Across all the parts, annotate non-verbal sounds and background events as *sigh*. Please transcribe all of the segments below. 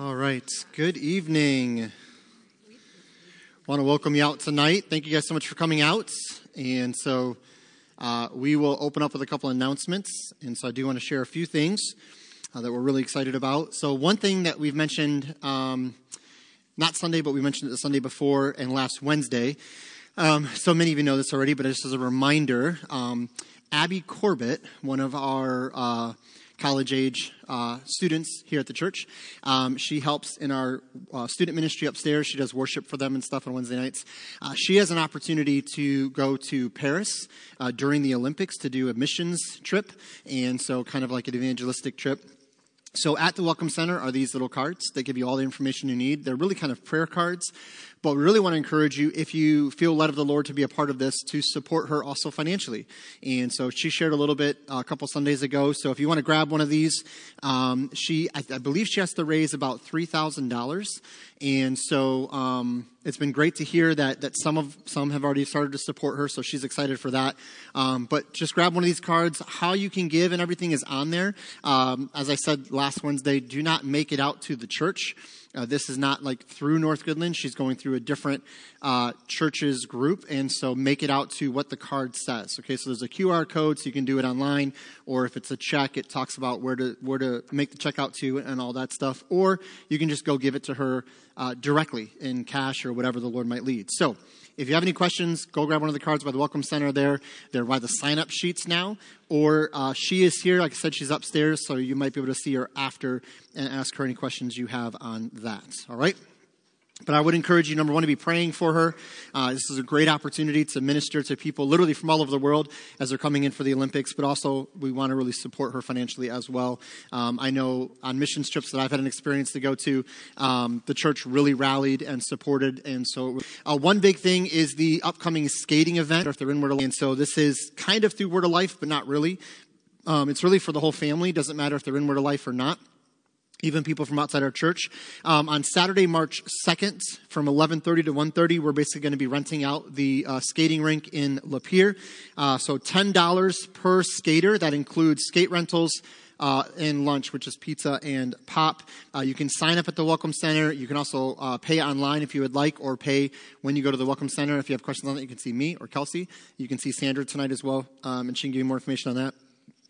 All right. Good evening. Want to welcome you out tonight. Thank you guys so much for coming out. And so uh, we will open up with a couple announcements. And so I do want to share a few things uh, that we're really excited about. So one thing that we've mentioned, um, not Sunday, but we mentioned it the Sunday before and last Wednesday. Um, so many of you know this already, but just as a reminder, um, Abby Corbett, one of our uh, college age uh, students here at the church. Um, she helps in our uh, student ministry upstairs. She does worship for them and stuff on Wednesday nights. Uh, she has an opportunity to go to Paris uh, during the Olympics to do a missions trip, and so kind of like an evangelistic trip. So at the Welcome Center are these little cards that give you all the information you need. They're really kind of prayer cards, but we really want to encourage you, if you feel led of the Lord to be a part of this, to support her also financially. And so she shared a little bit uh, a couple Sundays ago. So if you want to grab one of these, um, she, I, I, believe she has to raise about $3,000. And so, um, it's been great to hear that, that some of some have already started to support her, so she's excited for that. Um, but just grab one of these cards. How you can give and everything is on there. Um, as I said last Wednesday, do not make it out to the church. Uh, this is not like through North Goodland. She's going through a different uh, church's group, and so make it out to what the card says. Okay, so there's a QR code, so you can do it online, or if it's a check, it talks about where to where to make the check out to and all that stuff. Or you can just go give it to her uh, directly in cash or whatever the Lord might lead. So if you have any questions, go grab one of the cards by the Welcome Center there. They're by the sign up sheets now. Or uh, she is here. Like I said, she's upstairs, so you might be able to see her after and ask her any questions you have on that. All right? But I would encourage you, number one, to be praying for her. Uh, this is a great opportunity to minister to people literally from all over the world as they're coming in for the Olympics, but also we want to really support her financially as well. Um, I know on mission trips that I've had an experience to go to, um, the church really rallied and supported. And so, uh, one big thing is the upcoming skating event, if they're in Word of Life. And so, this is kind of through Word of Life, but not really. Um, it's really for the whole family. Doesn't matter if they're in Word of Life or not even people from outside our church. Um, on Saturday, March 2nd, from 11.30 to 1.30, we're basically going to be renting out the uh, skating rink in Lapeer. Uh, so $10 per skater. That includes skate rentals, uh, and lunch, which is pizza and pop. Uh, you can sign up at the Welcome Center. You can also uh, pay online if you would like, or pay when you go to the Welcome Center. If you have questions on that, you can see me or Kelsey. You can see Sandra tonight as well, um, and she can give you more information on that.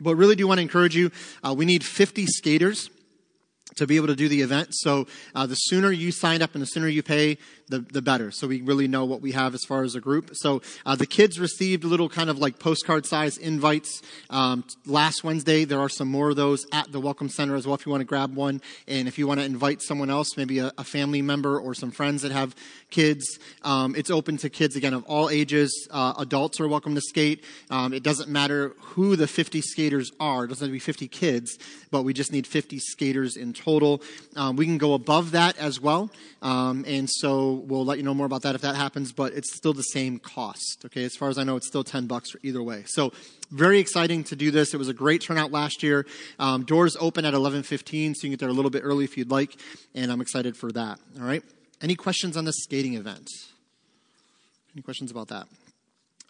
But really do want to encourage you. Uh, we need 50 skaters to be able to do the event. So uh, the sooner you sign up and the sooner you pay, the, the better. So we really know what we have as far as a group. So uh, the kids received little kind of like postcard size invites um, last Wednesday. There are some more of those at the Welcome Center as well if you want to grab one. And if you want to invite someone else, maybe a, a family member or some friends that have kids, um, it's open to kids again of all ages. Uh, adults are welcome to skate. Um, it doesn't matter who the 50 skaters are. It doesn't have to be 50 kids, but we just need 50 skaters in total. Um, we can go above that as well. Um, and so we'll let you know more about that if that happens, but it's still the same cost. Okay, as far as I know, it's still 10 bucks either way. So very exciting to do this. It was a great turnout last year. Um, doors open at 11:15, so you can get there a little bit early if you'd like, and I'm excited for that. All right. Any questions on the skating event? Any questions about that?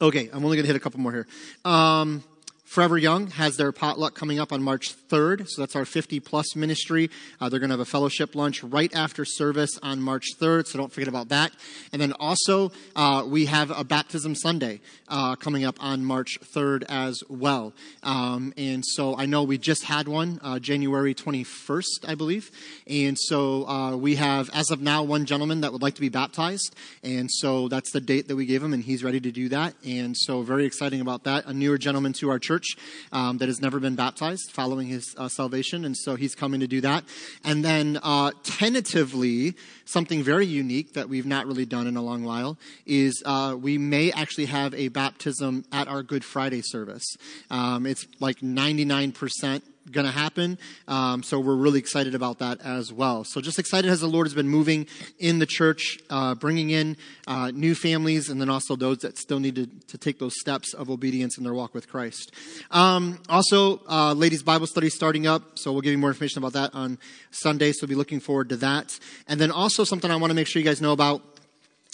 Okay, I'm only going to hit a couple more here. Um, Forever Young has their potluck coming up on March 3rd. So that's our 50 plus ministry. Uh, they're going to have a fellowship lunch right after service on March 3rd. So don't forget about that. And then also, uh, we have a baptism Sunday uh, coming up on March 3rd as well. Um, and so I know we just had one uh, January 21st, I believe. And so uh, we have, as of now, one gentleman that would like to be baptized. And so that's the date that we gave him, and he's ready to do that. And so very exciting about that. A newer gentleman to our church church um, that has never been baptized following his uh, salvation, and so he's coming to do that. And then uh, tentatively, something very unique that we've not really done in a long while is uh, we may actually have a baptism at our Good Friday service. Um, it's like 99% going to happen. Um, so we're really excited about that as well. So just excited as the Lord has been moving in the church, uh, bringing in uh, new families, and then also those that still need to, to, take those steps of obedience in their walk with Christ. Um, also, uh, ladies' Bible study starting up. So we'll give you more information about that on Sunday. So be looking forward to that. And then also something I want to make sure you guys know about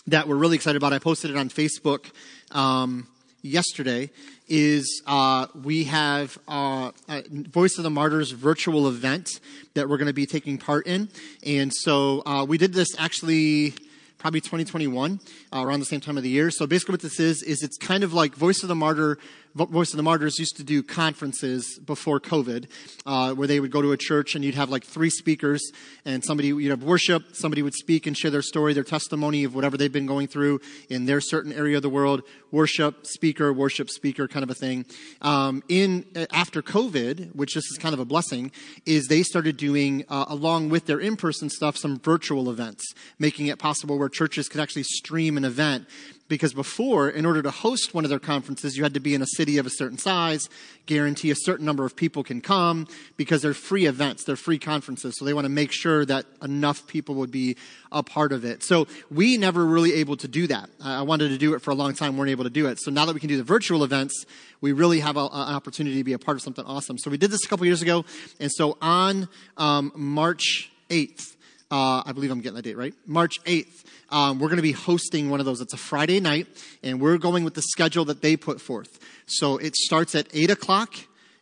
that we're really excited about. I posted it on Facebook. Um, yesterday is uh, we have uh, Voice of the Martyrs virtual event that we're going to be taking part in. And so uh, we did this actually probably 2021, uh, around the same time of the year. So basically, what this is is it's kind of like Voice of the Martyr Voice of the Martyrs used to do conferences before COVID, uh, where they would go to a church and you'd have like three speakers, and somebody you'd have worship, somebody would speak and share their story, their testimony of whatever they've been going through in their certain area of the world. Worship, speaker, worship, speaker, kind of a thing. Um, in after COVID, which this is kind of a blessing, is they started doing uh, along with their in-person stuff some virtual events, making it possible where churches could actually stream an event because before, in order to host one of their conferences, you had to be in a city of a certain size, guarantee a certain number of people can come, because they're free events, they're free conferences. So they want to make sure that enough people would be a part of it. So we never really able to do that. I wanted to do it for a long time, weren't able to do it. So now that we can do the virtual events, we really have an opportunity to be a part of something awesome. So we did this a couple years ago, and so on um, March 8th, uh, I believe I'm getting the date right. March 8th, um, we're going to be hosting one of those. It's a Friday night, and we're going with the schedule that they put forth. So it starts at 8 o'clock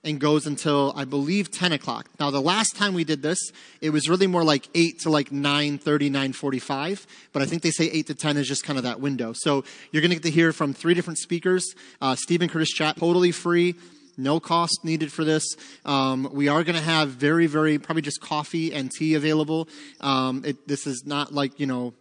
and goes until I believe 10 o'clock. Now the last time we did this, it was really more like 8 to like 9:30, 9:45, but I think they say 8 to 10 is just kind of that window. So you're going to get to hear from three different speakers. Uh, Stephen Curtis Chat, totally free. No cost needed for this. Um, we are going to have very, very, probably just coffee and tea available. Um, it, this is not like, you know,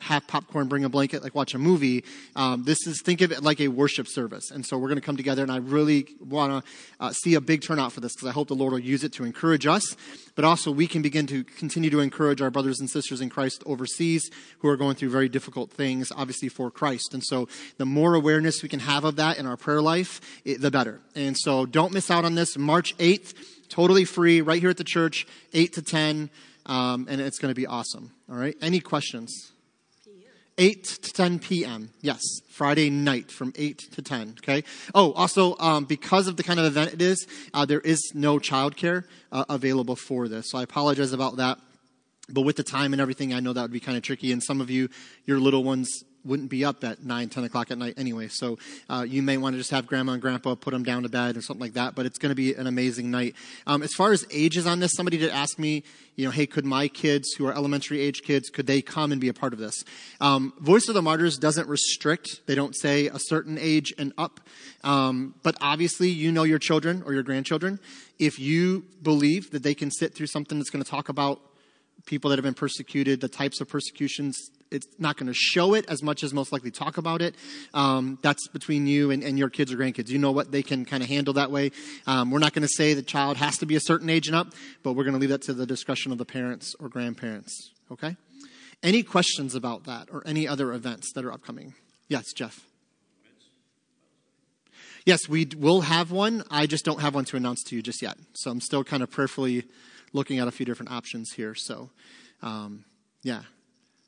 have popcorn, bring a blanket, like watch a movie. Um, this is think of it like a worship service, and so we're going to come together. And I really want to uh, see a big turnout for this because I hope the Lord will use it to encourage us, but also we can begin to continue to encourage our brothers and sisters in Christ overseas who are going through very difficult things, obviously for Christ. And so the more awareness we can have of that in our prayer life, it, the better. And so don't miss out on this. March eighth, totally free, right here at the church, eight to ten. Um, and it's going to be awesome. All right. Any questions? 8 to 10 p.m. Yes, Friday night from 8 to 10. Okay. Oh, also, um, because of the kind of event it is, uh, there is no childcare uh, available for this. So I apologize about that. But with the time and everything, I know that would be kind of tricky. And some of you, your little ones wouldn't be up at 9, 10 o'clock at night anyway. So uh, you may want to just have grandma and grandpa put them down to bed or something like that. But it's going to be an amazing night. Um, as far as ages on this, somebody did ask me, you know, hey, could my kids who are elementary age kids, could they come and be a part of this? Um, Voice of the Martyrs doesn't restrict. They don't say a certain age and up. Um, but obviously, you know your children or your grandchildren. If you believe that they can sit through something that's going to talk about people that have been persecuted, the types of persecutions it's not going to show it as much as most likely talk about it. Um, that's between you and, and, your kids or grandkids. You know what they can kind of handle that way. Um, we're not going to say the child has to be a certain age and up, but we're going to leave that to the discretion of the parents or grandparents. Okay? Any questions about that or any other events that are upcoming? Yes, Jeff. Yes, we will have one. I just don't have one to announce to you just yet. So I'm still kind of prayerfully looking at a few different options here. So, um, yeah.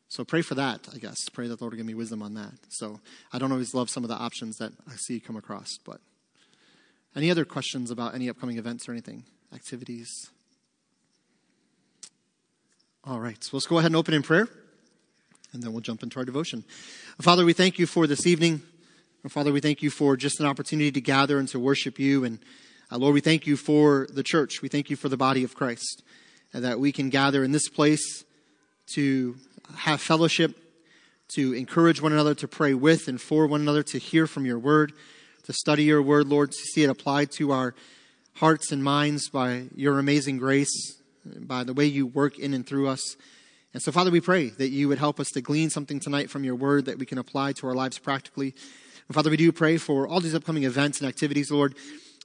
So pray for that, I guess. Pray that the Lord give me wisdom on that. So I don't always love some of the options that I see come across, but any other questions about any upcoming events or anything, activities? All right, so let's go ahead and open in prayer, and then we'll jump into our devotion. Father, we thank you for this evening. Father, we thank you for just an opportunity to gather and to worship you. And uh, Lord, we thank you for the church. We thank you for the body of Christ, and that we can gather in this place to have fellowship, to encourage one another, to pray with and for one another, to hear from your word, to study your word, Lord, to see it applied to our hearts and minds by your amazing grace, by the way you work in and through us. And so, Father, we pray that you would help us to glean something tonight from your word that we can apply to our lives practically. And Father, we do pray for all these upcoming events and activities, Lord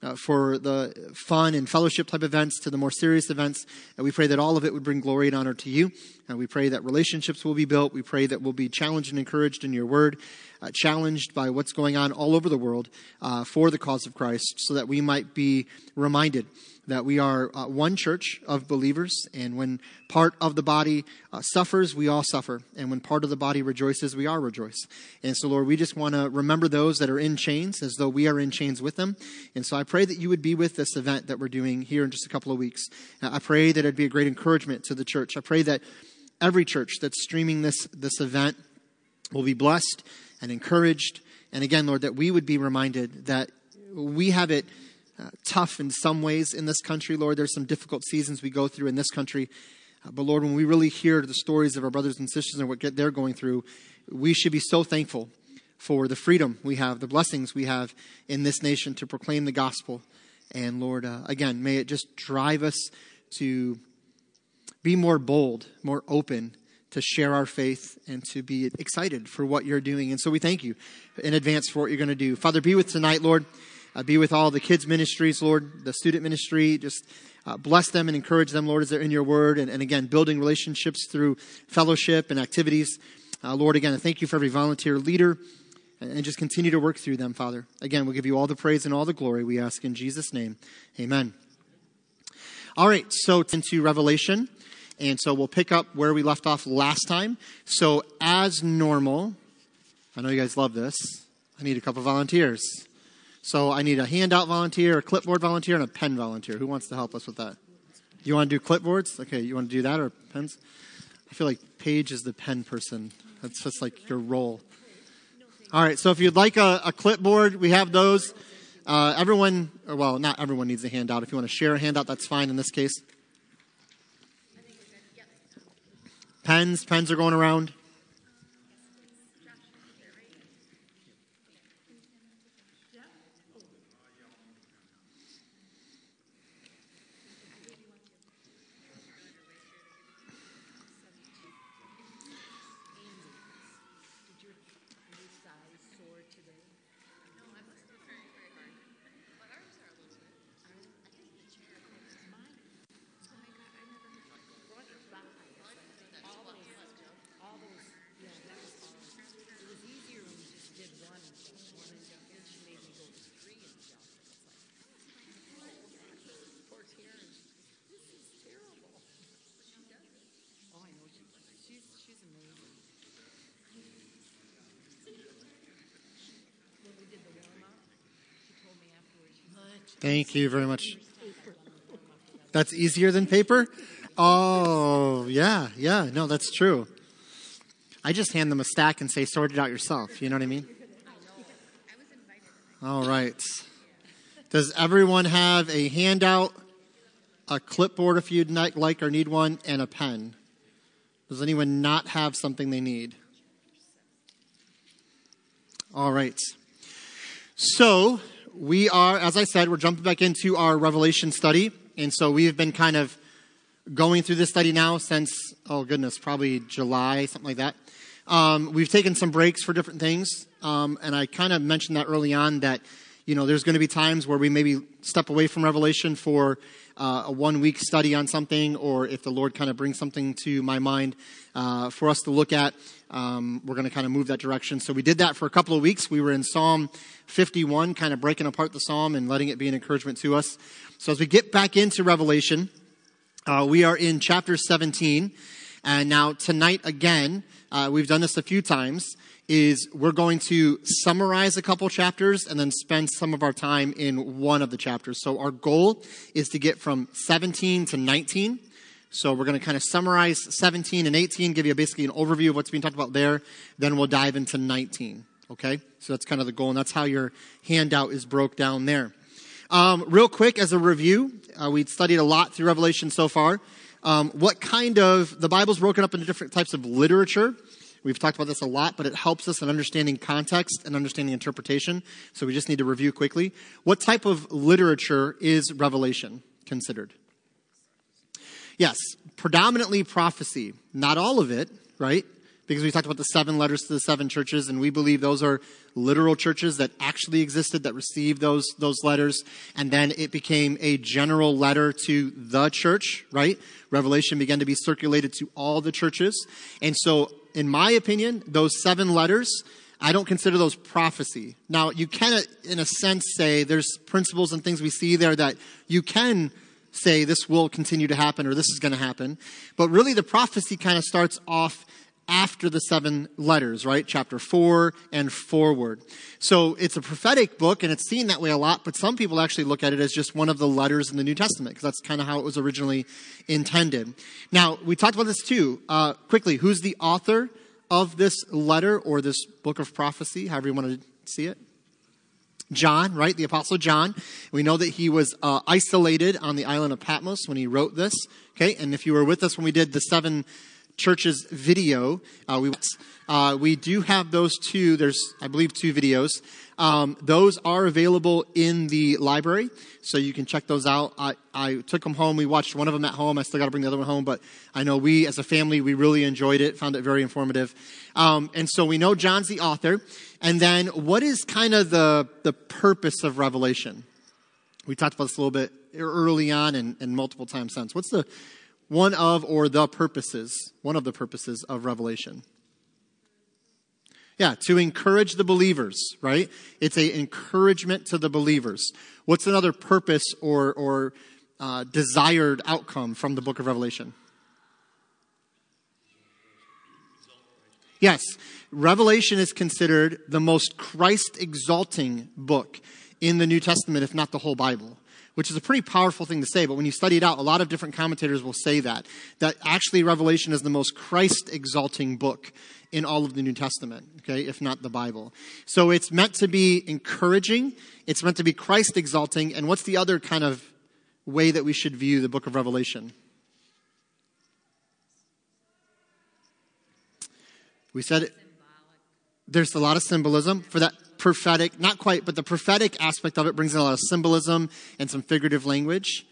uh, for the fun and fellowship type events to the more serious events. And we pray that all of it would bring glory and honor to you. And we pray that relationships will be built. We pray that we'll be challenged and encouraged in your word, uh, challenged by what's going on all over the world uh, for the cause of Christ, so that we might be reminded that we are uh, one church of believers, and when part of the body uh, suffers, we all suffer. And when part of the body rejoices, we all rejoice. And so, Lord, we just want to remember those that are in chains as though we are in chains with them. And so I pray that you would be with this event that we're doing here in just a couple of weeks. I pray that it'd be a great encouragement to the church. I pray that every church that's streaming this, this event will be blessed and encouraged And again, Lord, that we would be reminded that we have it uh, tough in some ways in this country, Lord. There's some difficult seasons we go through in this country. Uh, but Lord, when we really hear the stories of our brothers and sisters and what they're going through, we should be so thankful for the freedom we have, the blessings we have in this nation to proclaim the gospel. And Lord, uh, again, may it just drive us to be more bold, more open to share our faith and to be excited for what you're doing. And so we thank you in advance for what you're going to do. Father, be with tonight, Lord. Uh, be with all the kids' ministries, Lord, the student ministry. Just uh, bless them and encourage them, Lord, as they're in your word. And, and again, building relationships through fellowship and activities. Uh, Lord, again, I thank you for every volunteer leader and just continue to work through them, Father. Again, we'll give you all the praise and all the glory. We ask in Jesus' name. Amen. All right, so into Revelation. And so we'll pick up where we left off last time. So, as normal, I know you guys love this. I need a couple volunteers. So, I need a handout volunteer, a clipboard volunteer, and a pen volunteer. Who wants to help us with that? You want to do clipboards? Okay, you want to do that or pens? I feel like Paige is the pen person. That's just like your role. All right, so if you'd like a, a clipboard, we have those. Uh, everyone, well, not everyone needs a handout. If you want to share a handout, that's fine in this case. Pens, pens are going around. Thank you very much. That's easier than paper? Oh, yeah, yeah, no, that's true. I just hand them a stack and say, sort it out yourself. You know what I mean? All right. Does everyone have a handout, a clipboard if you'd like or need one, and a pen? Does anyone not have something they need? All right. So, we are, as I said, we're jumping back into our Revelation study. And so we've been kind of going through this study now since, oh goodness, probably July, something like that. Um, we've taken some breaks for different things. Um, and I kind of mentioned that early on that, you know, there's going to be times where we maybe step away from Revelation for uh, a one week study on something, or if the Lord kind of brings something to my mind uh, for us to look at, um, we're going to kind of move that direction. So we did that for a couple of weeks. We were in Psalm 51, kind of breaking apart the psalm and letting it be an encouragement to us. So as we get back into Revelation, uh, we are in chapter 17. And now tonight again, uh, we've done this a few times, is we're going to summarize a couple chapters and then spend some of our time in one of the chapters. So our goal is to get from 17 to 19. So we're going to kind of summarize 17 and 18, give you basically an overview of what's being talked about there. Then we'll dive into 19. Okay? So that's kind of the goal, and that's how your handout is broke down there. Um, real quick, as a review, uh, we studied a lot through Revelation so far. Um, what kind of, the Bible's broken up into different types of literature. We've talked about this a lot, but it helps us in understanding context and understanding interpretation. So we just need to review quickly. What type of literature is Revelation considered? Yes, predominantly prophecy. Not all of it, right? Because we talked about the seven letters to the seven churches, and we believe those are literal churches that actually existed that received those, those letters. And then it became a general letter to the church, right? Revelation began to be circulated to all the churches. And so in my opinion, those seven letters, I don't consider those prophecy. Now, you can, in a sense, say there's principles and things we see there that you can say this will continue to happen or this is going to happen. But really, the prophecy kind of starts off after the seven letters, right? Chapter four and forward. So it's a prophetic book and it's seen that way a lot, but some people actually look at it as just one of the letters in the New Testament because that's kind of how it was originally intended. Now, we talked about this too. Uh, quickly, who's the author of this letter or this book of prophecy, however you want to See it? John, right? The Apostle John. We know that he was uh, isolated on the island of Patmos when he wrote this. Okay, and if you were with us when we did the seven churches video, uh, we uh, we do have those two. There's, I believe, two videos. Um, those are available in the library, so you can check those out. I, I took them home. We watched one of them at home. I still got to bring the other one home, but I know we, as a family, we really enjoyed it. Found it very informative. Um, and so we know John's the author. And then, what is kind of the the purpose of Revelation? We talked about this a little bit early on and, and multiple times since. What's the one of or the purposes? One of the purposes of Revelation. Yeah, to encourage the believers, right? It's a encouragement to the believers. What's another purpose or, or uh, desired outcome from the book of Revelation? Yes, Revelation is considered the most Christ exalting book in the New Testament, if not the whole Bible which is a pretty powerful thing to say, but when you study it out, a lot of different commentators will say that. That actually Revelation is the most Christ exalting book in all of the New Testament, okay, if not the Bible. So it's meant to be encouraging, it's meant to be Christ exalting, and what's the other kind of way that we should view the book of Revelation? We said it, there's a lot of symbolism for that prophetic, not quite, but the prophetic aspect of it brings in a lot of symbolism and some figurative language.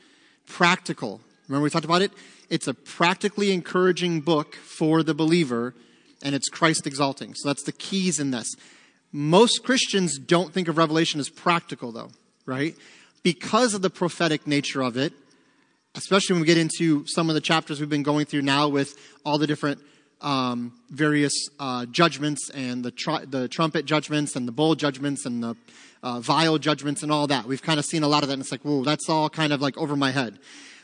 Practical. Remember we talked about it? It's a practically encouraging book for the believer and it's Christ exalting. So that's the keys in this. Most Christians don't think of Revelation as practical, though, right? Because of the prophetic nature of it, especially when we get into some of the chapters we've been going through now with all the different um, various uh, judgments and the, the trumpet judgments and the bowl judgments and the uh, vial judgments and all that. We've kind of seen a lot of that, and it's like, whoa, that's all kind of like over my head.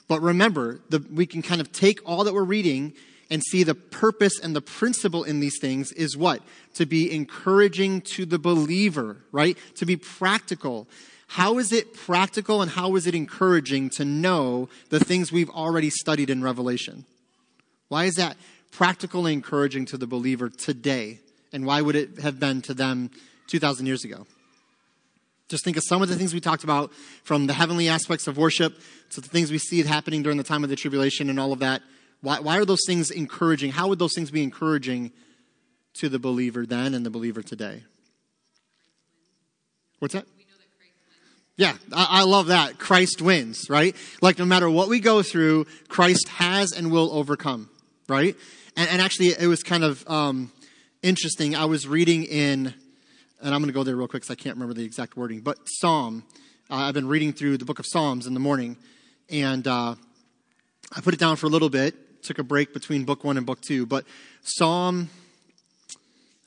But remember, the, we can kind of take all that we're reading and see the purpose and the principle in these things is what? To be encouraging to the believer, right? To be practical. How is it practical and how is it encouraging to know the things we've already studied in Revelation? Why is that practical and encouraging to the believer today? And why would it have been to them 2,000 years ago? Just think of some of the things we talked about from the heavenly aspects of worship to the things we see happening during the time of the tribulation and all of that. Why, why are those things encouraging? How would those things be encouraging to the believer then and the believer today? What's that? Yeah, I, I, love that. Christ wins, right? Like no matter what we go through, Christ has and will overcome, right? And, and actually, it was kind of um, interesting. I was reading in, and I'm going to go there real quick because I can't remember the exact wording, but Psalm. Uh, I've been reading through the book of Psalms in the morning, and uh, I put it down for a little bit took a break between book one and book two. But Psalm,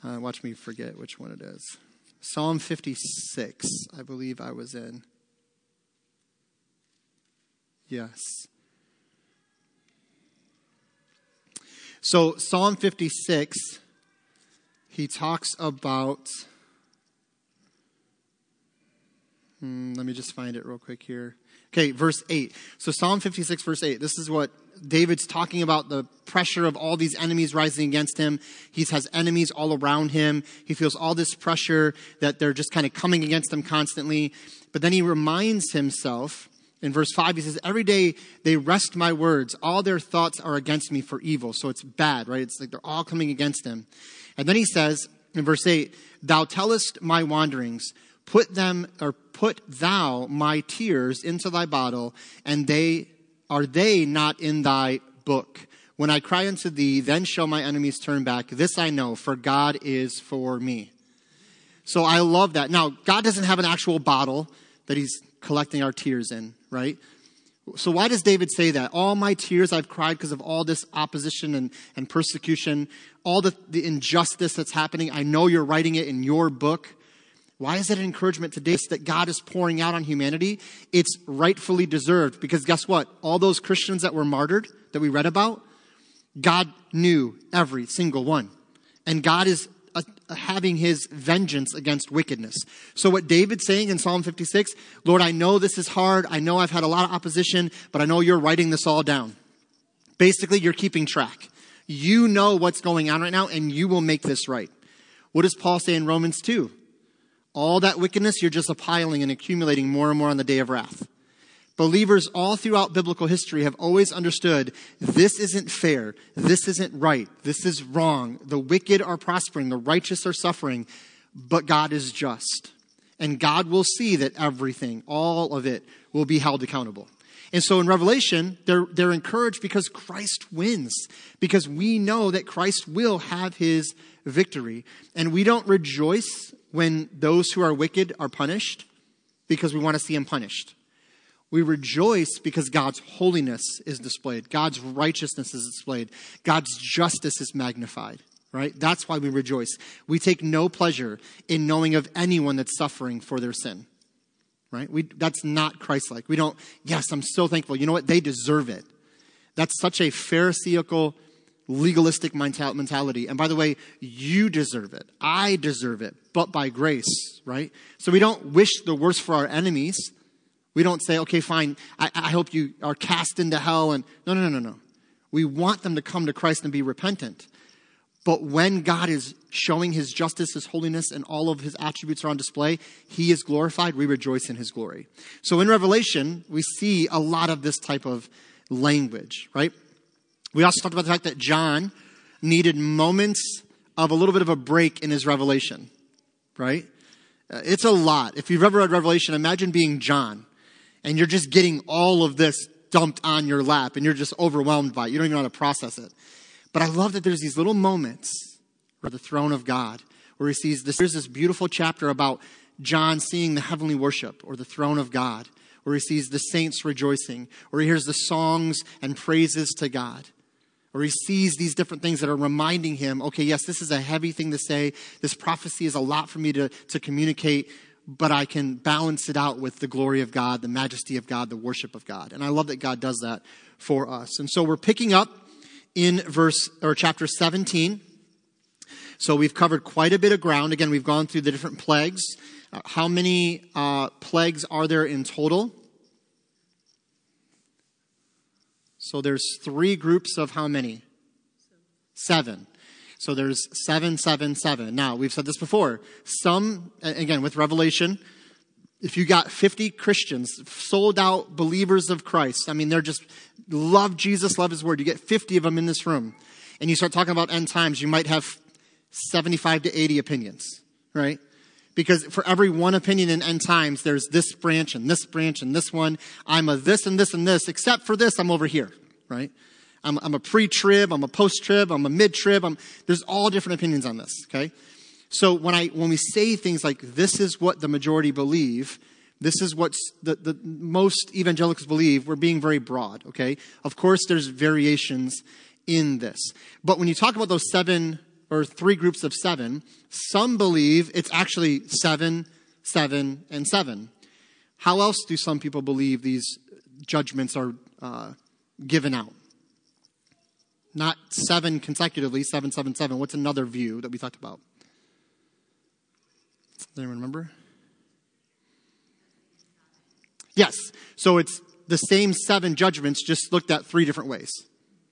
uh, watch me forget which one it is. Psalm 56, I believe I was in. Yes. So, Psalm 56, he talks about. Hmm, let me just find it real quick here. Okay, verse 8. So, Psalm 56, verse 8. This is what David's talking about the pressure of all these enemies rising against him. He has enemies all around him. He feels all this pressure that they're just kind of coming against him constantly. But then he reminds himself in verse 5, he says, Every day they wrest my words. All their thoughts are against me for evil. So it's bad, right? It's like they're all coming against him. And then he says in verse 8, Thou tellest my wanderings. Put them, or put thou my tears into thy bottle, and they are they not in thy book? When I cry unto thee, then shall my enemies turn back. This I know, for God is for me. So I love that. Now, God doesn't have an actual bottle that he's collecting our tears in, right? So why does David say that? All my tears I've cried because of all this opposition and, and persecution, all the, the injustice that's happening. I know you're writing it in your book. Why is it an encouragement today that God is pouring out on humanity? It's rightfully deserved because guess what? All those Christians that were martyred that we read about, God knew every single one. And God is having his vengeance against wickedness. So what David's saying in Psalm 56, Lord, I know this is hard. I know I've had a lot of opposition, but I know you're writing this all down. Basically, you're keeping track. You know what's going on right now and you will make this right. What does Paul say in Romans 2? All that wickedness, you're just piling and accumulating more and more on the day of wrath. Believers all throughout biblical history have always understood this isn't fair. This isn't right. This is wrong. The wicked are prospering. The righteous are suffering. But God is just. And God will see that everything, all of it, will be held accountable. And so in Revelation, they're, they're encouraged because Christ wins, because we know that Christ will have his victory. And we don't rejoice when those who are wicked are punished because we want to see them punished. We rejoice because God's holiness is displayed, God's righteousness is displayed, God's justice is magnified, right? That's why we rejoice. We take no pleasure in knowing of anyone that's suffering for their sin, right? We, that's not Christ like. We don't, yes, I'm so thankful. You know what? They deserve it. That's such a Pharisaical, legalistic mentality. And by the way, you deserve it. I deserve it, but by grace, right? So we don't wish the worst for our enemies. We don't say, okay, fine, I, I hope you are cast into hell. And no, no, no, no, no. We want them to come to Christ and be repentant. But when God is showing his justice, his holiness, and all of his attributes are on display, he is glorified. We rejoice in his glory. So in Revelation, we see a lot of this type of language, right? We also talked about the fact that John needed moments of a little bit of a break in his revelation, right? Uh, it's a lot. If you've ever read Revelation, imagine being John and you're just getting all of this dumped on your lap and you're just overwhelmed by it. You don't even know how to process it. But I love that there's these little moments where the throne of God, where he sees this. There's this beautiful chapter about John seeing the heavenly worship or the throne of God, where he sees the saints rejoicing, where he hears the songs and praises to God, or he sees these different things that are reminding him, okay, yes, this is a heavy thing to say. This prophecy is a lot for me to, to communicate but I can balance it out with the glory of God, the majesty of God, the worship of God. And I love that God does that for us. And so we're picking up in verse or chapter 17. So we've covered quite a bit of ground. Again, we've gone through the different plagues. Uh, how many uh, plagues are there in total? So there's three groups of how many? Seven. So there's seven, seven, seven. Now, we've said this before. Some, again, with Revelation, if you got 50 Christians, sold out believers of Christ, I mean, they're just love Jesus, love his word. You get 50 of them in this room, and you start talking about end times, you might have 75 to 80 opinions, right? Because for every one opinion in end times, there's this branch and this branch and this one. I'm a this and this and this, except for this, I'm over here, right? I'm, I'm a pre-trib, I'm a post-trib, I'm a mid-trib. There's all different opinions on this, okay? So when I, when we say things like, this is what the majority believe, this is what the, the most evangelicals believe, we're being very broad, okay? Of course, there's variations in this. But when you talk about those seven or three groups of seven, some believe it's actually seven, seven, and seven. How else do some people believe these judgments are uh, given out? Not seven consecutively, seven, seven, seven. What's another view that we talked about? Does anyone remember? Yes. So it's the same seven judgments, just looked at three different ways,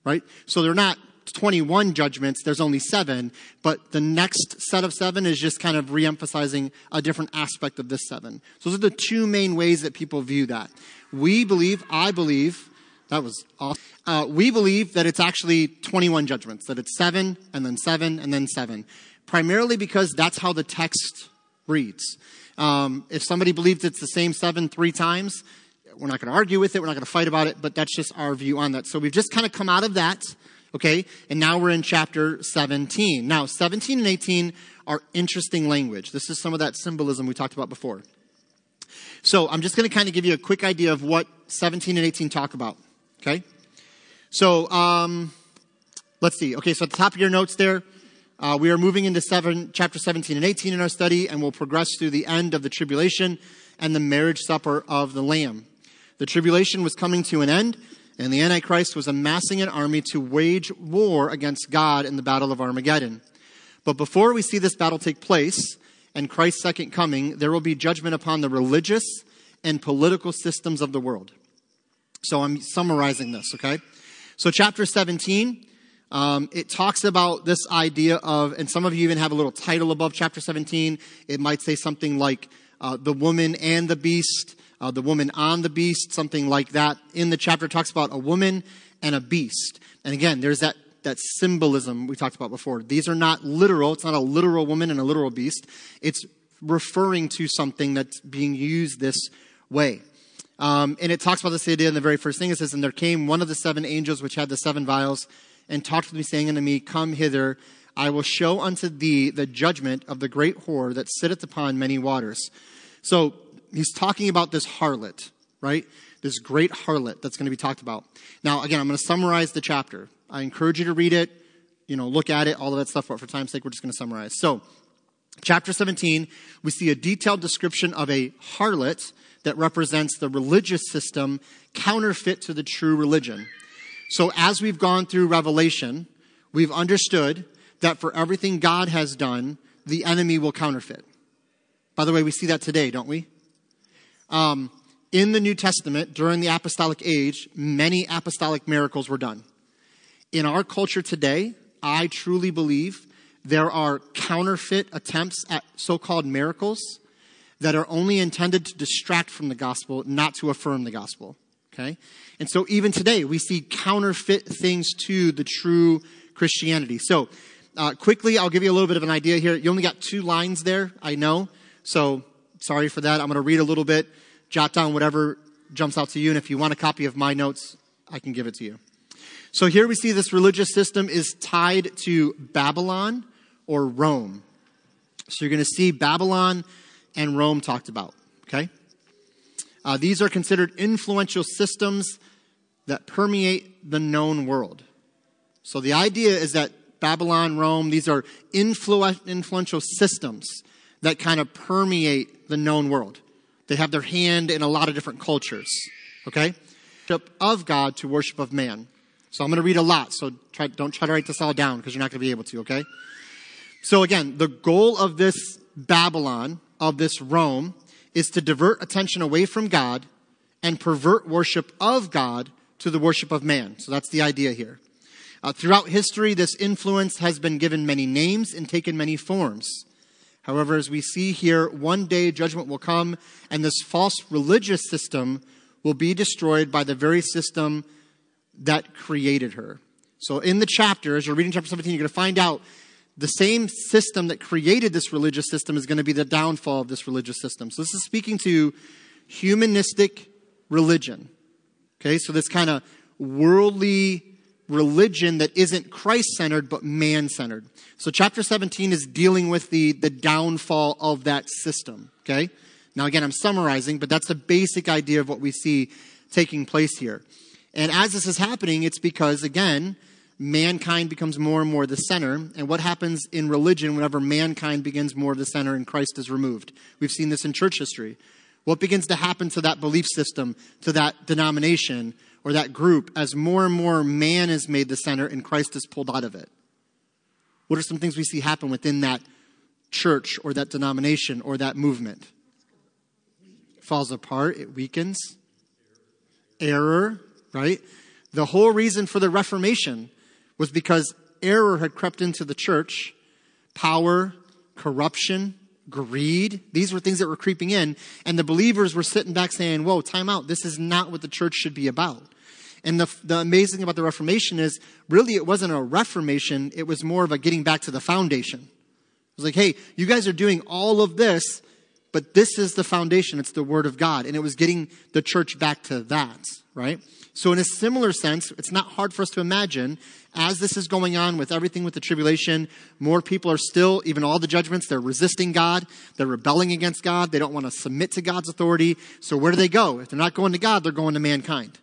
right? So they're not 21 judgments, there's only seven, but the next set of seven is just kind of reemphasizing a different aspect of this seven. So those are the two main ways that people view that. We believe, I believe, that was awesome. Uh, we believe that it's actually 21 judgments, that it's seven, and then seven, and then seven. Primarily because that's how the text reads. Um, if somebody believes it's the same seven three times, we're not going to argue with it, we're not going to fight about it, but that's just our view on that. So we've just kind of come out of that, okay? And now we're in chapter 17. Now, 17 and 18 are interesting language. This is some of that symbolism we talked about before. So I'm just going to kind of give you a quick idea of what 17 and 18 talk about. Okay? So, um, let's see. Okay, so at the top of your notes there, uh, we are moving into seven, chapter 17 and 18 in our study, and we'll progress through the end of the tribulation and the marriage supper of the Lamb. The tribulation was coming to an end, and the Antichrist was amassing an army to wage war against God in the battle of Armageddon. But before we see this battle take place and Christ's second coming, there will be judgment upon the religious and political systems of the world. So I'm summarizing this, okay? So chapter 17, Um, it talks about this idea of, and some of you even have a little title above chapter 17. It might say something like uh, the woman and the beast, uh, the woman on the beast, something like that. In the chapter, talks about a woman and a beast. And again, there's that that symbolism we talked about before. These are not literal. It's not a literal woman and a literal beast. It's referring to something that's being used this way. Um, and it talks about this idea in the very first thing. It says, And there came one of the seven angels which had the seven vials and talked with me, saying unto me, Come hither, I will show unto thee the judgment of the great whore that sitteth upon many waters. So he's talking about this harlot, right? This great harlot that's going to be talked about. Now, again, I'm going to summarize the chapter. I encourage you to read it, you know, look at it, all of that stuff, but for time's sake, we're just going to summarize. So, chapter 17, we see a detailed description of a harlot that represents the religious system counterfeit to the true religion. So, as we've gone through Revelation, we've understood that for everything God has done, the enemy will counterfeit. By the way, we see that today, don't we? Um, in the New Testament, during the apostolic age, many apostolic miracles were done. In our culture today, I truly believe there are counterfeit attempts at so called miracles that are only intended to distract from the gospel, not to affirm the gospel. Okay? And so even today, we see counterfeit things to the true Christianity. So, uh, quickly, I'll give you a little bit of an idea here. You only got two lines there, I know. So, sorry for that. I'm going to read a little bit, jot down whatever jumps out to you. And if you want a copy of my notes, I can give it to you. So here we see this religious system is tied to Babylon or Rome. So you're going to see Babylon and Rome talked about. Okay? Uh, these are considered influential systems that permeate the known world. So the idea is that Babylon, Rome, these are influ- influential systems that kind of permeate the known world. They have their hand in a lot of different cultures. Okay? Worship of God to worship of man. So I'm going to read a lot, so try, don't try to write this all down because you're not going to be able to, okay? So again, the goal of this Babylon, of this Rome, is to divert attention away from God and pervert worship of God to the worship of man. So that's the idea here. Uh, throughout history, this influence has been given many names and taken many forms. However, as we see here, one day judgment will come and this false religious system will be destroyed by the very system that created her. So in the chapter, as you're reading chapter 17, you're going to find out the same system that created this religious system is going to be the downfall of this religious system. So this is speaking to humanistic religion. Okay, so this kind of worldly religion that isn't Christ centered but man centered. So chapter 17 is dealing with the, the downfall of that system. Okay, now again, I'm summarizing, but that's the basic idea of what we see taking place here. And as this is happening, it's because, again, mankind becomes more and more the center. And what happens in religion whenever mankind begins more of the center and Christ is removed? We've seen this in church history. What begins to happen to that belief system, to that denomination, or that group as more and more man is made the center and Christ is pulled out of it? What are some things we see happen within that church or that denomination or that movement? Falls apart, it weakens. Error, right? The whole reason for the Reformation was because error had crept into the church. Power, corruption, greed. These were things that were creeping in. And the believers were sitting back saying, whoa, time out. This is not what the church should be about. And the, the amazing about the Reformation is really it wasn't a reformation. It was more of a getting back to the foundation. It was like, hey, you guys are doing all of this, but this is the foundation. It's the Word of God. And it was getting the church back to that, right? So, in a similar sense, it's not hard for us to imagine as this is going on with everything with the tribulation, more people are still, even all the judgments, they're resisting God. They're rebelling against God. They don't want to submit to God's authority. So, where do they go? If they're not going to God, they're going to mankind,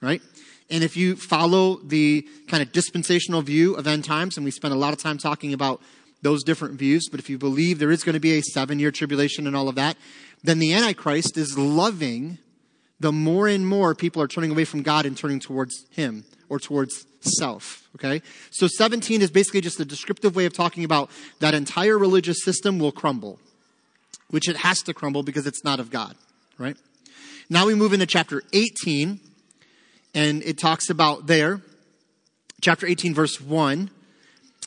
right? And if you follow the kind of dispensational view of end times, and we spend a lot of time talking about those different views, but if you believe there is going to be a seven year tribulation and all of that, then the Antichrist is loving the more and more people are turning away from God and turning towards Him or towards self. Okay? So 17 is basically just a descriptive way of talking about that entire religious system will crumble, which it has to crumble because it's not of God. Right? Now we move into chapter 18, and it talks about there chapter 18, verse 1.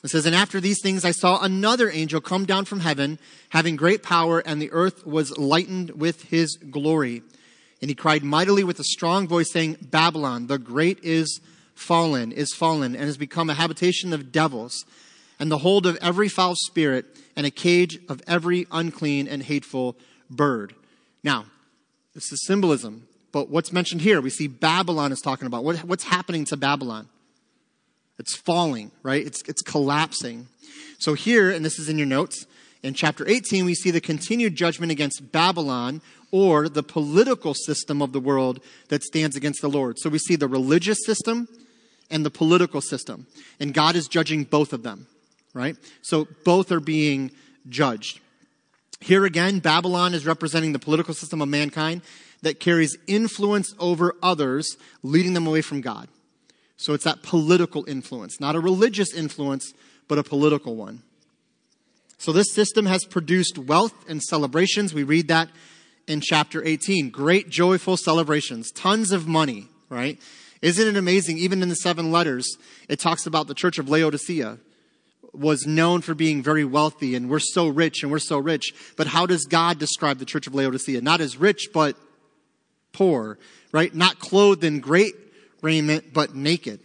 It says, And after these things I saw another angel come down from heaven, having great power, and the earth was lightened with his glory. And he cried mightily with a strong voice, saying, Babylon, the great is fallen, is fallen, and has become a habitation of devils, and the hold of every foul spirit, and a cage of every unclean and hateful bird. Now, this is symbolism. But what's mentioned here, we see Babylon is talking about. What, what's happening to Babylon? It's falling, right? It's, it's collapsing. So here, and this is in your notes, in chapter 18, we see the continued judgment against Babylon or the political system of the world that stands against the Lord. So we see the religious system and the political system. And God is judging both of them, right? So both are being judged. Here again, Babylon is representing the political system of mankind that carries influence over others, leading them away from God. So it's that political influence, not a religious influence, but a political one. So this system has produced wealth and celebrations. We read that in chapter 18. Great joyful celebrations, tons of money, right? Isn't it amazing? Even in the seven letters, it talks about the church of Laodicea was known for being very wealthy and we're so rich and we're so rich. But how does God describe the church of Laodicea? Not as rich, but poor, right? Not clothed in great raiment, but naked,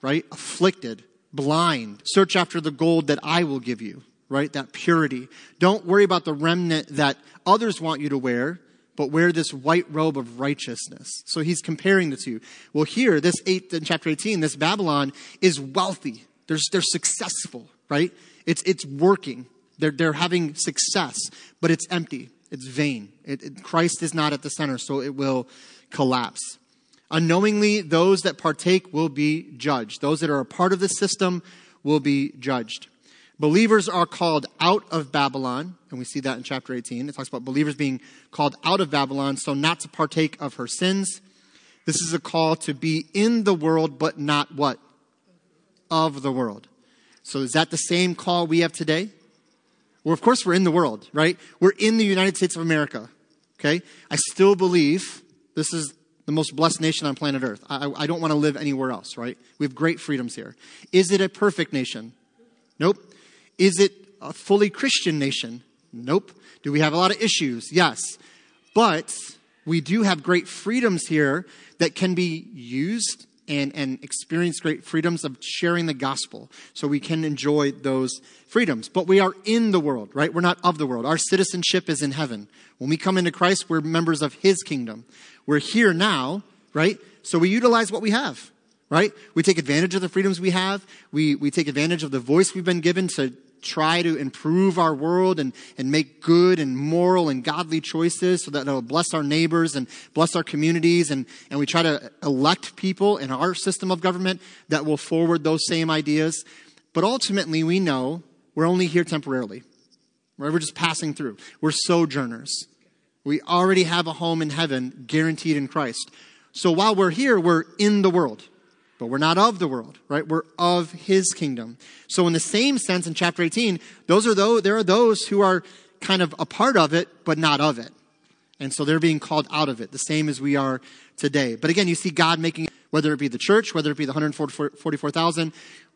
right? Afflicted, blind. Search after the gold that I will give you, right? That purity. Don't worry about the remnant that others want you to wear, but wear this white robe of righteousness. So he's comparing the two. Well, here, this eight in chapter 18, this Babylon is wealthy. They're, they're successful, right? It's, it's working. They're, they're having success, but it's empty. It's vain. It, it, Christ is not at the center, so it will collapse. Unknowingly, those that partake will be judged. Those that are a part of the system will be judged. Believers are called out of Babylon, and we see that in chapter 18. It talks about believers being called out of Babylon, so not to partake of her sins. This is a call to be in the world, but not what? Of the world. So is that the same call we have today? Well, of course, we're in the world, right? We're in the United States of America, okay? I still believe this is the most blessed nation on planet Earth. I, I don't want to live anywhere else, right? We have great freedoms here. Is it a perfect nation? Nope. Is it a fully Christian nation? Nope. Do we have a lot of issues? Yes. But we do have great freedoms here that can be used and, and experience great freedoms of sharing the gospel. So we can enjoy those freedoms. But we are in the world, right? We're not of the world. Our citizenship is in heaven. When we come into Christ, we're members of his kingdom. We're here now, right? So we utilize what we have, right? We take advantage of the freedoms we have. We, we take advantage of the voice we've been given to try to improve our world and, and make good and moral and godly choices so that it'll bless our neighbors and bless our communities. And, and we try to elect people in our system of government that will forward those same ideas. But ultimately, we know we're only here temporarily. We're just passing through. We're sojourners. We already have a home in heaven guaranteed in Christ. So while we're here, we're in the world but we're not of the world, right? We're of his kingdom. So in the same sense in chapter 18, those are those, there are those who are kind of a part of it, but not of it. And so they're being called out of it, the same as we are today. But again, you see God making, whether it be the church, whether it be the 144,000,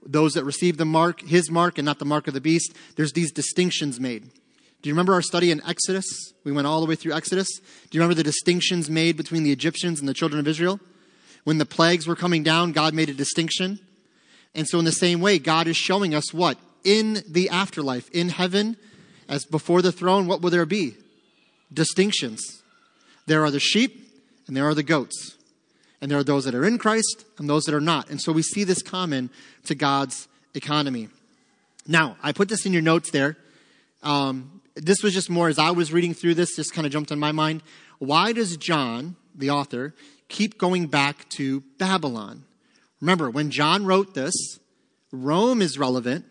those that receive the mark, his mark and not the mark of the beast, there's these distinctions made. Do you remember our study in Exodus? We went all the way through Exodus. Do you remember the distinctions made between the Egyptians and the children of Israel? When the plagues were coming down, God made a distinction. And so, in the same way, God is showing us what? In the afterlife, in heaven, as before the throne, what will there be? Distinctions. There are the sheep and there are the goats. And there are those that are in Christ and those that are not. And so we see this common to God's economy. Now, I put this in your notes there. Um, this was just more as I was reading through this, just kind of jumped in my mind. Why does John, the author, keep going back to Babylon. Remember, when John wrote this, Rome is relevant,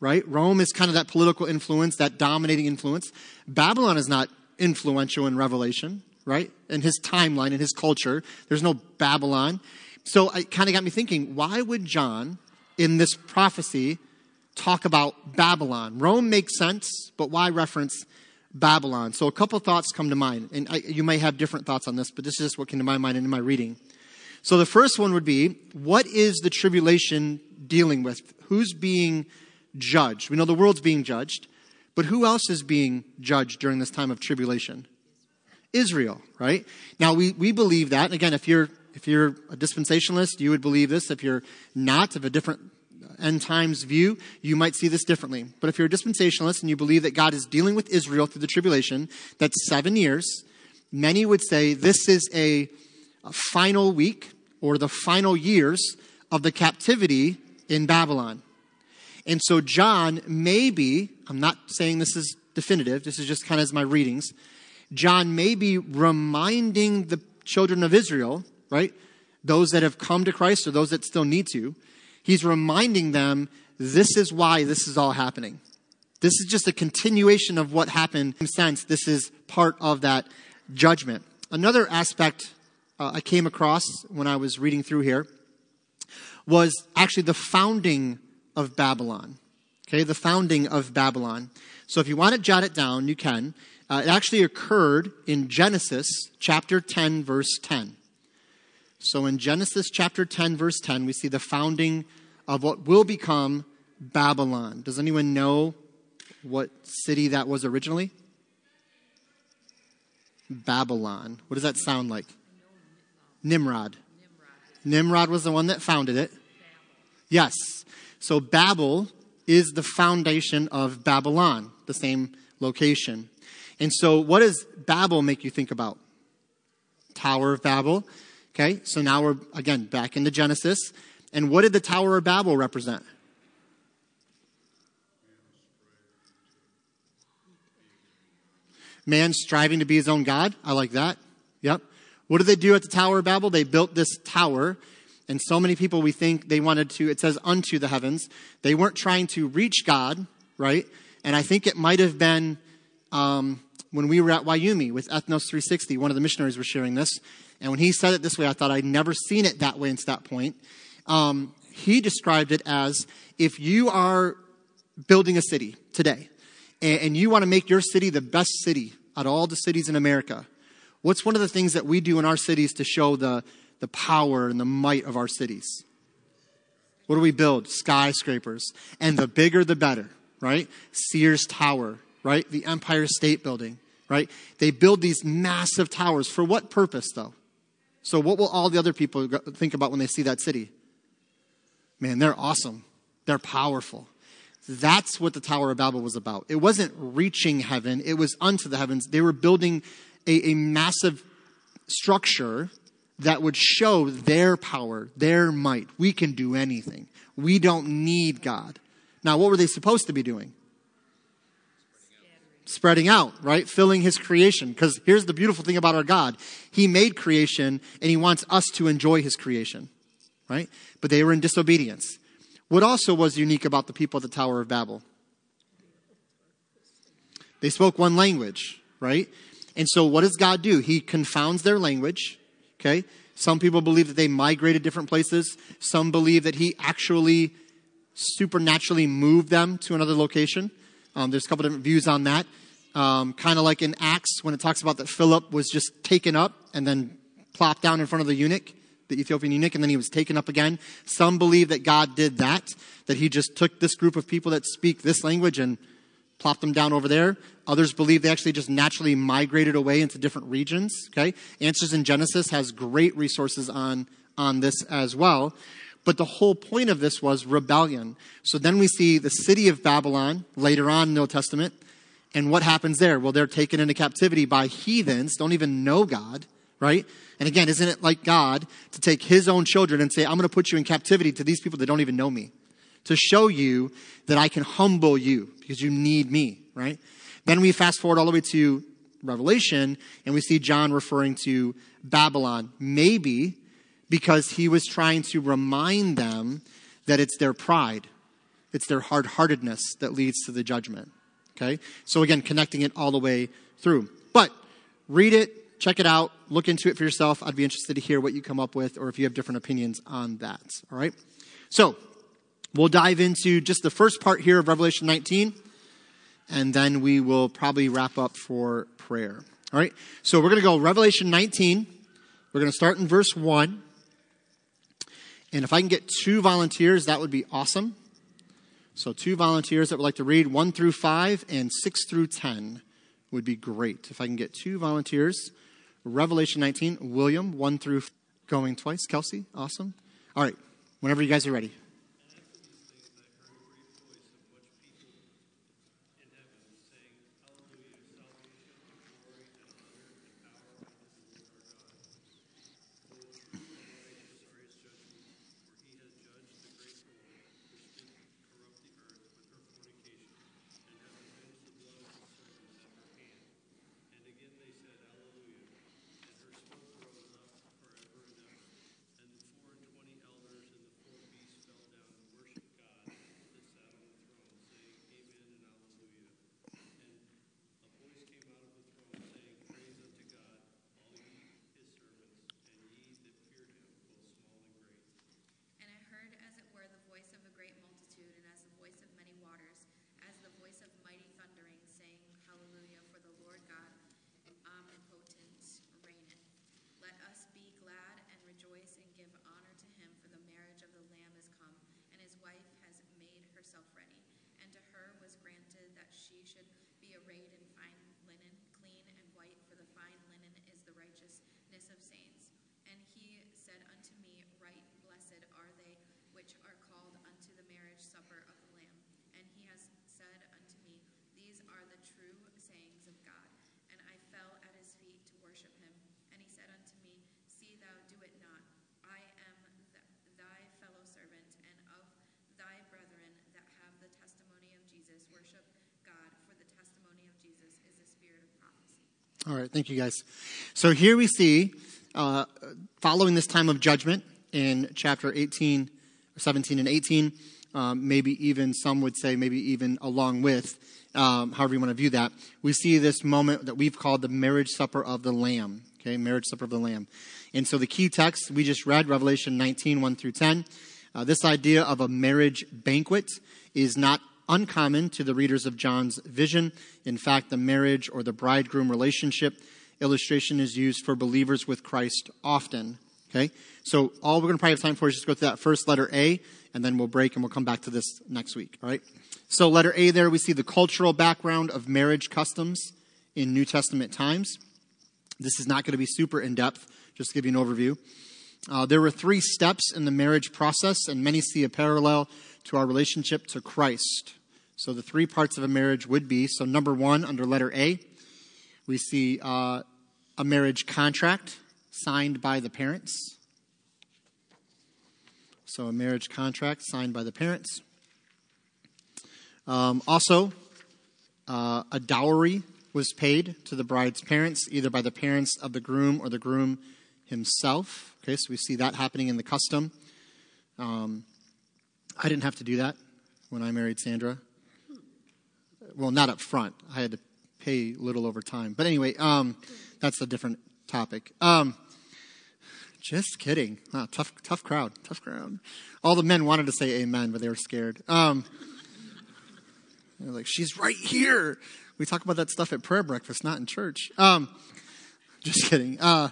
right? Rome is kind of that political influence, that dominating influence. Babylon is not influential in Revelation, right? In his timeline, in his culture, there's no Babylon. So it kind of got me thinking, why would John, in this prophecy, talk about Babylon? Rome makes sense, but why reference Babylon. So a couple thoughts come to mind, and I, you may have different thoughts on this, but this is just what came to my mind in my reading. So the first one would be, what is the tribulation dealing with? Who's being judged? We know the world's being judged, but who else is being judged during this time of tribulation? Israel, right? Now we, we believe that. And again, if you're if you're a dispensationalist, you would believe this. If you're not of a different end times view, you might see this differently. But if you're a dispensationalist and you believe that God is dealing with Israel through the tribulation, that's seven years, many would say this is a, a final week or the final years of the captivity in Babylon. And so John may be, I'm not saying this is definitive, this is just kind of my readings. John may be reminding the children of Israel, right? Those that have come to Christ or those that still need to. He's reminding them this is why this is all happening. This is just a continuation of what happened. In sense, this is part of that judgment. Another aspect uh, I came across when I was reading through here was actually the founding of Babylon. Okay, the founding of Babylon. So if you want to jot it down, you can. Uh, it actually occurred in Genesis chapter 10, verse 10. So in Genesis chapter 10, verse 10, we see the founding of what will become Babylon. Does anyone know what city that was originally? Babylon. What does that sound like? Nimrod. Nimrod was the one that founded it. Yes. So Babel is the foundation of Babylon, the same location. And so, what does Babel make you think about? Tower of Babel. Okay, so now we're again back into Genesis. And what did the Tower of Babel represent? Man striving to be his own God. I like that. Yep. What did they do at the Tower of Babel? They built this tower, and so many people we think they wanted to, it says unto the heavens. They weren't trying to reach God, right? And I think it might have been um, when we were at Wyoming with Ethnos 360, one of the missionaries was sharing this. And when he said it this way, I thought I'd never seen it that way until that point. Um, he described it as if you are building a city today and, and you want to make your city the best city out of all the cities in America, what's one of the things that we do in our cities to show the, the power and the might of our cities? What do we build? Skyscrapers. And the bigger, the better, right? Sears Tower, right? The Empire State Building, right? They build these massive towers. For what purpose, though? So, what will all the other people think about when they see that city? Man, they're awesome. They're powerful. That's what the Tower of Babel was about. It wasn't reaching heaven, it was unto the heavens. They were building a, a massive structure that would show their power, their might. We can do anything. We don't need God. Now, what were they supposed to be doing? Spreading out, right? Filling his creation. Because here's the beautiful thing about our God He made creation and he wants us to enjoy his creation right? But they were in disobedience. What also was unique about the people at the Tower of Babel? They spoke one language, right? And so what does God do? He confounds their language, okay? Some people believe that they migrated different places. Some believe that he actually supernaturally moved them to another location. Um, there's a couple different views on that. Um, kind of like in Acts when it talks about that Philip was just taken up and then plopped down in front of the eunuch the Ethiopian eunuch, and then he was taken up again. Some believe that God did that, that he just took this group of people that speak this language and plopped them down over there. Others believe they actually just naturally migrated away into different regions. Okay? Answers in Genesis has great resources on, on this as well. But the whole point of this was rebellion. So then we see the city of Babylon later on in the Old Testament. And what happens there? Well, they're taken into captivity by heathens, don't even know God, right? And again, isn't it like God to take his own children and say, I'm going to put you in captivity to these people that don't even know me to show you that I can humble you because you need me, right? Then we fast forward all the way to Revelation and we see John referring to Babylon, maybe because he was trying to remind them that it's their pride, it's their hard heartedness that leads to the judgment. Okay? So again, connecting it all the way through. But read it, check it out, look into it for yourself. I'd be interested to hear what you come up with or if you have different opinions on that. All right? So, we'll dive into just the first part here of Revelation 19, and then we will probably wrap up for prayer. All right? So, we're going to go Revelation 19. We're going to start in verse 1. And if I can get two volunteers, that would be awesome. So, two volunteers that would like to read 1 through 5 and 6 through 10 would be great. If I can get two volunteers. Revelation 19, William, 1 through going twice. Kelsey, awesome. All right, whenever you guys are ready. All right, thank you guys. So here we see, uh, following this time of judgment in chapter 18, 17, and 18, um, maybe even some would say, maybe even along with, um, however you want to view that, we see this moment that we've called the marriage supper of the Lamb. Okay, marriage supper of the Lamb. And so the key text we just read, Revelation 19, 1 through 10. Uh, this idea of a marriage banquet is not uncommon to the readers of John's vision. In fact, the marriage or the bridegroom relationship illustration is used for believers with Christ often. Okay? So all we're going to probably have time for is just go through that first letter A, and then we'll break and we'll come back to this next week. All right? So letter A there, we see the cultural background of marriage customs in New Testament times. This is not going to be super in depth, just to give you an overview. Uh, there were three steps in the marriage process, and many see a parallel to our relationship to Christ. So the three parts of a marriage would be so, number one, under letter A, we see uh, a marriage contract signed by the parents. So, a marriage contract signed by the parents. Um, also, uh, a dowry was paid to the bride's parents, either by the parents of the groom or the groom himself. Okay, so we see that happening in the custom. Um, I didn't have to do that when I married Sandra. Well, not up front. I had to pay little over time. But anyway, um, that's a different topic. Um, just kidding. Ah, tough, tough crowd. Tough crowd. All the men wanted to say amen, but they were scared. Um, they're like, she's right here. We talk about that stuff at prayer breakfast, not in church. Um, just kidding. Uh,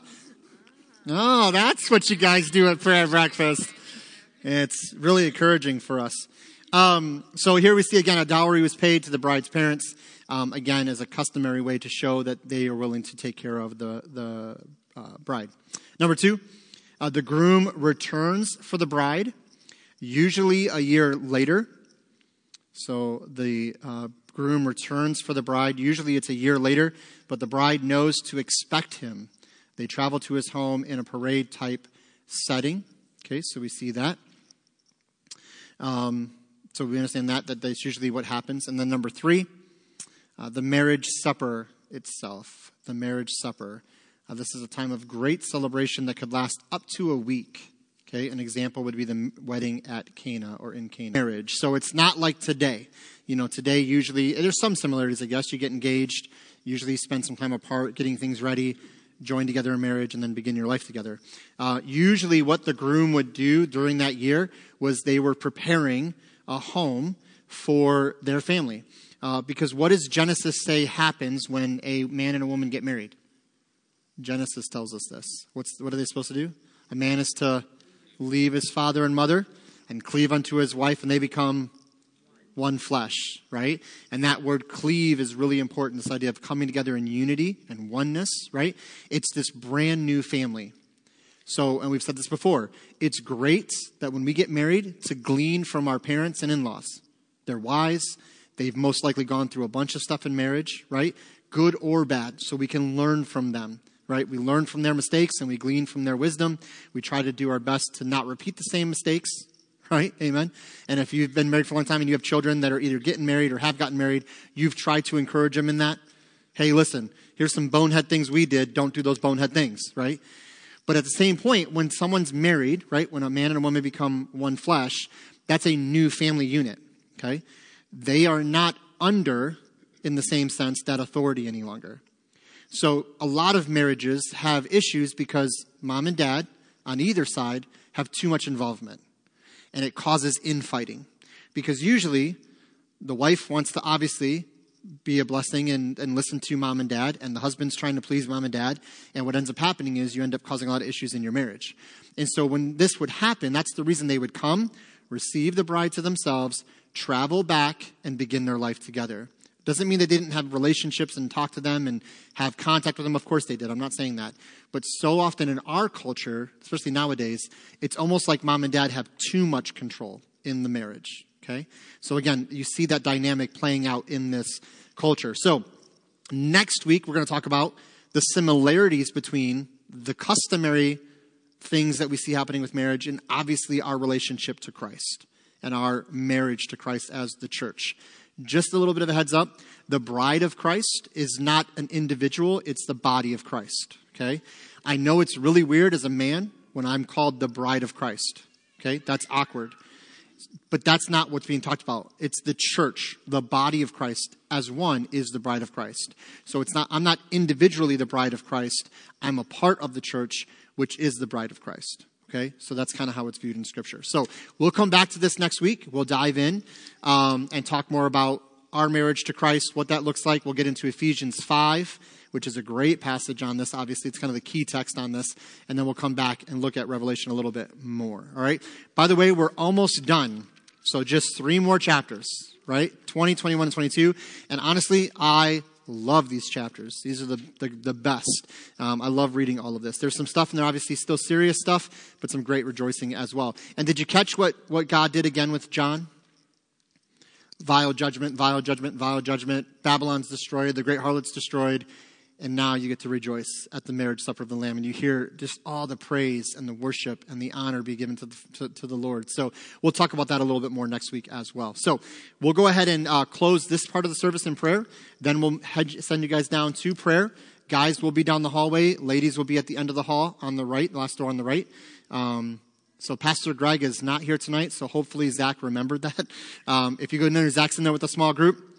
oh, that's what you guys do at prayer breakfast. It's really encouraging for us. Um, so here we see again a dowry was paid to the bride's parents, um, again as a customary way to show that they are willing to take care of the the uh, bride. Number two, uh, the groom returns for the bride, usually a year later. So the uh, groom returns for the bride. Usually it's a year later, but the bride knows to expect him. They travel to his home in a parade type setting. Okay, so we see that. Um, so we understand that, that that's usually what happens. And then number three, uh, the marriage supper itself. The marriage supper. Uh, this is a time of great celebration that could last up to a week. Okay, an example would be the wedding at Cana or in Cana. Marriage. So it's not like today. You know, today usually, there's some similarities, I guess. You get engaged, usually spend some time apart, getting things ready, join together in marriage, and then begin your life together. Uh, usually, what the groom would do during that year was they were preparing a home for their family. Uh, because what does Genesis say happens when a man and a woman get married? Genesis tells us this. What's, what are they supposed to do? A man is to leave his father and mother and cleave unto his wife, and they become one flesh, right? And that word cleave is really important. This idea of coming together in unity and oneness, right? It's this brand new family. So, and we've said this before, it's great that when we get married to glean from our parents and in laws. They're wise. They've most likely gone through a bunch of stuff in marriage, right? Good or bad. So we can learn from them, right? We learn from their mistakes and we glean from their wisdom. We try to do our best to not repeat the same mistakes, *laughs* right? Amen. And if you've been married for a long time and you have children that are either getting married or have gotten married, you've tried to encourage them in that. Hey, listen, here's some bonehead things we did. Don't do those bonehead things, right? But at the same point, when someone's married, right, when a man and a woman become one flesh, that's a new family unit, okay? They are not under, in the same sense, that authority any longer. So a lot of marriages have issues because mom and dad on either side have too much involvement and it causes infighting. Because usually the wife wants to obviously be a blessing and, and listen to mom and dad, and the husband's trying to please mom and dad. And what ends up happening is you end up causing a lot of issues in your marriage. And so when this would happen, that's the reason they would come, receive the bride to themselves, travel back, and begin their life together. Doesn't mean they didn't have relationships and talk to them and have contact with them. Of course they did. I'm not saying that. But so often in our culture, especially nowadays, it's almost like mom and dad have too much control in the marriage. Okay? So again, you see that dynamic playing out in this culture. So next week, we're going to talk about the similarities between the customary things that we see happening with marriage and obviously our relationship to Christ and our marriage to Christ as the church. Just a little bit of a heads up the bride of Christ is not an individual, it's the body of Christ. Okay? I know it's really weird as a man when I'm called the bride of Christ. Okay? That's awkward. But that's not what's being talked about. It's the church, the body of Christ as one is the bride of Christ. So it's not I'm not individually the bride of Christ. I'm a part of the church which is the bride of Christ. Okay, so that's kind of how it's viewed in Scripture. So we'll come back to this next week. We'll dive in um, and talk more about our marriage to Christ, what that looks like. We'll get into Ephesians 5, which is a great passage on this. Obviously, it's kind of the key text on this. And then we'll come back and look at Revelation a little bit more. All right. By the way, we're almost done. So just three more chapters, right? 20, 21, and 22. And honestly, I love these chapters. These are the, the, the best. Um, I love reading all of this. There's some stuff in there, obviously, still serious stuff, but some great rejoicing as well. And did you catch what, what God did again with John? Vile judgment, vile judgment, vile judgment. Babylon's destroyed, the great harlot's destroyed and now you get to rejoice at the marriage supper of the Lamb, and you hear just all the praise and the worship and the honor be given to the, to, to the Lord. So we'll talk about that a little bit more next week as well. So we'll go ahead and uh, close this part of the service in prayer. Then we'll head, send you guys down to prayer. Guys will be down the hallway. Ladies will be at the end of the hall on the right, last door on the right. Um, so Pastor Greg is not here tonight, so hopefully Zach remembered that. *laughs* Um, if you go in there, Zach's in there with a small group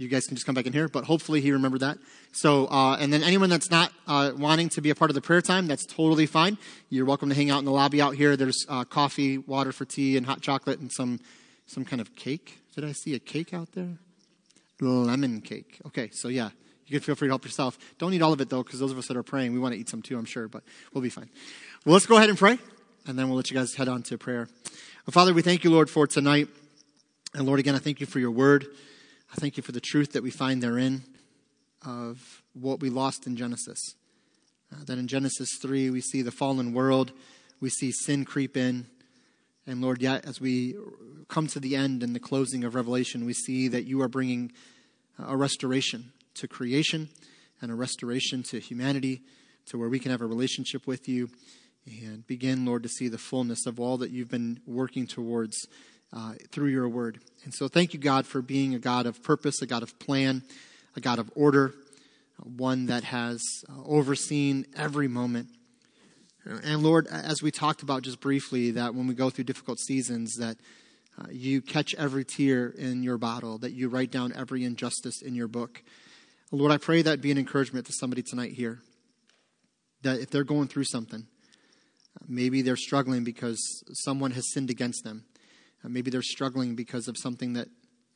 you guys can just come back in here, but hopefully he remembered that. So, uh, and then anyone that's not uh, wanting to be a part of the prayer time, that's totally fine. You're welcome to hang out in the lobby out here. There's uh, coffee, water for tea, and hot chocolate, and some some kind of cake. Did I see a cake out there? Lemon cake. Okay, so yeah, you can feel free to help yourself. Don't eat all of it though, because those of us that are praying, we want to eat some too, I'm sure, but we'll be fine. Well, let's go ahead and pray, and then we'll let you guys head on to prayer. Well, Father, we thank you, Lord, for tonight. And Lord, again, I thank you for your word. I thank you for the truth that we find therein of what we lost in Genesis. Uh, that in Genesis 3, we see the fallen world, we see sin creep in. And Lord, yet as we come to the end and the closing of Revelation, we see that you are bringing a restoration to creation and a restoration to humanity, to where we can have a relationship with you and begin, Lord, to see the fullness of all that you've been working towards uh, through your word. And so thank you, God, for being a God of purpose, a God of plan, a God of order, one that has uh, overseen every moment. And Lord, as we talked about just briefly, that when we go through difficult seasons, that uh, you catch every tear in your bottle, that you write down every injustice in your book. Lord, I pray that be an encouragement to somebody tonight here. That if they're going through something, maybe they're struggling because someone has sinned against them. Uh, maybe they're struggling because of something that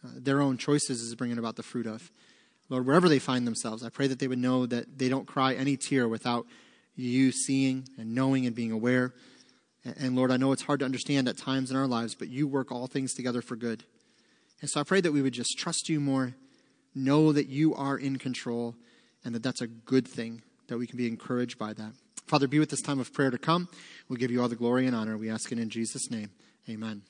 uh, their own choices is bringing about the fruit of. Lord, wherever they find themselves, I pray that they would know that they don't cry any tear without you seeing and knowing and being aware. And Lord, I know it's hard to understand at times in our lives, but you work all things together for good. And so I pray that we would just trust you more, know that you are in control, and that that's a good thing, that we can be encouraged by that. Father, be with this time of prayer to come. We'll give you all the glory and honor. We ask it in Jesus' name. Amen.